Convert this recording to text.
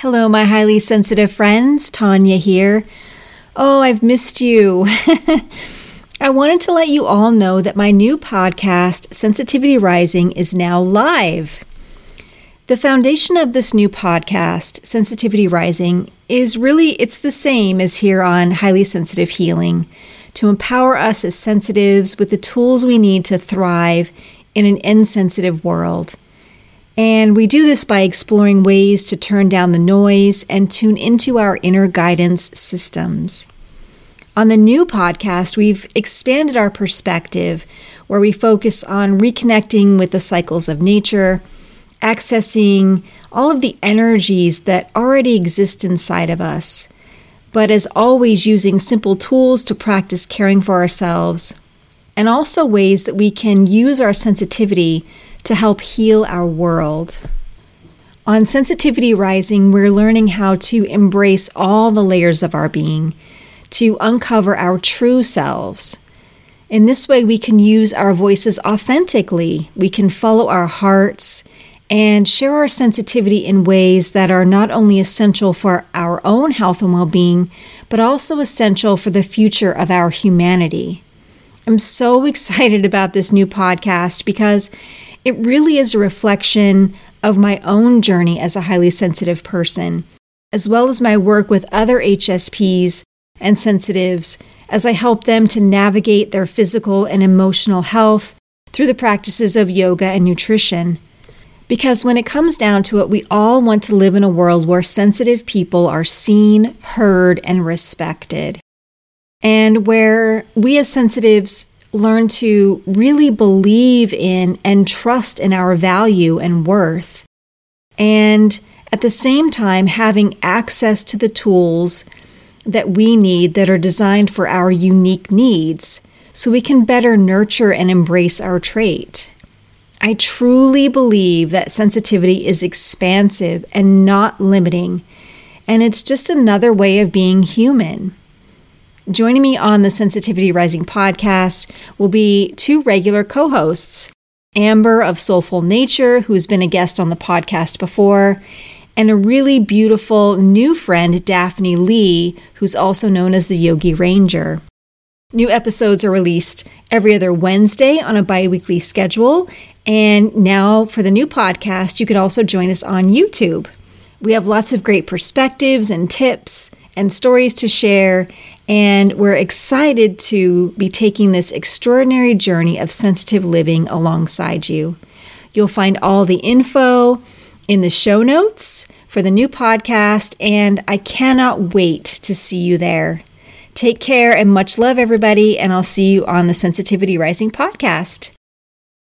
Hello, my highly sensitive friends. Tanya here. Oh, I've missed you. I wanted to let you all know that my new podcast, Sensitivity Rising, is now live. The foundation of this new podcast, Sensitivity Rising, is really it's the same as here on Highly Sensitive Healing to empower us as sensitives with the tools we need to thrive in an insensitive world. And we do this by exploring ways to turn down the noise and tune into our inner guidance systems. On the new podcast, we've expanded our perspective where we focus on reconnecting with the cycles of nature, accessing all of the energies that already exist inside of us, but as always, using simple tools to practice caring for ourselves, and also ways that we can use our sensitivity to help heal our world. On Sensitivity Rising, we're learning how to embrace all the layers of our being, to uncover our true selves. In this way, we can use our voices authentically. We can follow our hearts and share our sensitivity in ways that are not only essential for our own health and well being, but also essential for the future of our humanity. I'm so excited about this new podcast because it really is a reflection of my own journey as a highly sensitive person, as well as my work with other HSPs and sensitives as I help them to navigate their physical and emotional health through the practices of yoga and nutrition. Because when it comes down to it, we all want to live in a world where sensitive people are seen, heard, and respected. And where we as sensitives learn to really believe in and trust in our value and worth. And at the same time, having access to the tools that we need that are designed for our unique needs so we can better nurture and embrace our trait. I truly believe that sensitivity is expansive and not limiting, and it's just another way of being human. Joining me on the Sensitivity Rising podcast will be two regular co hosts Amber of Soulful Nature, who's been a guest on the podcast before, and a really beautiful new friend, Daphne Lee, who's also known as the Yogi Ranger. New episodes are released every other Wednesday on a bi weekly schedule. And now for the new podcast, you can also join us on YouTube. We have lots of great perspectives and tips and stories to share, and we're excited to be taking this extraordinary journey of sensitive living alongside you. You'll find all the info in the show notes for the new podcast, and I cannot wait to see you there. Take care and much love, everybody, and I'll see you on the Sensitivity Rising podcast.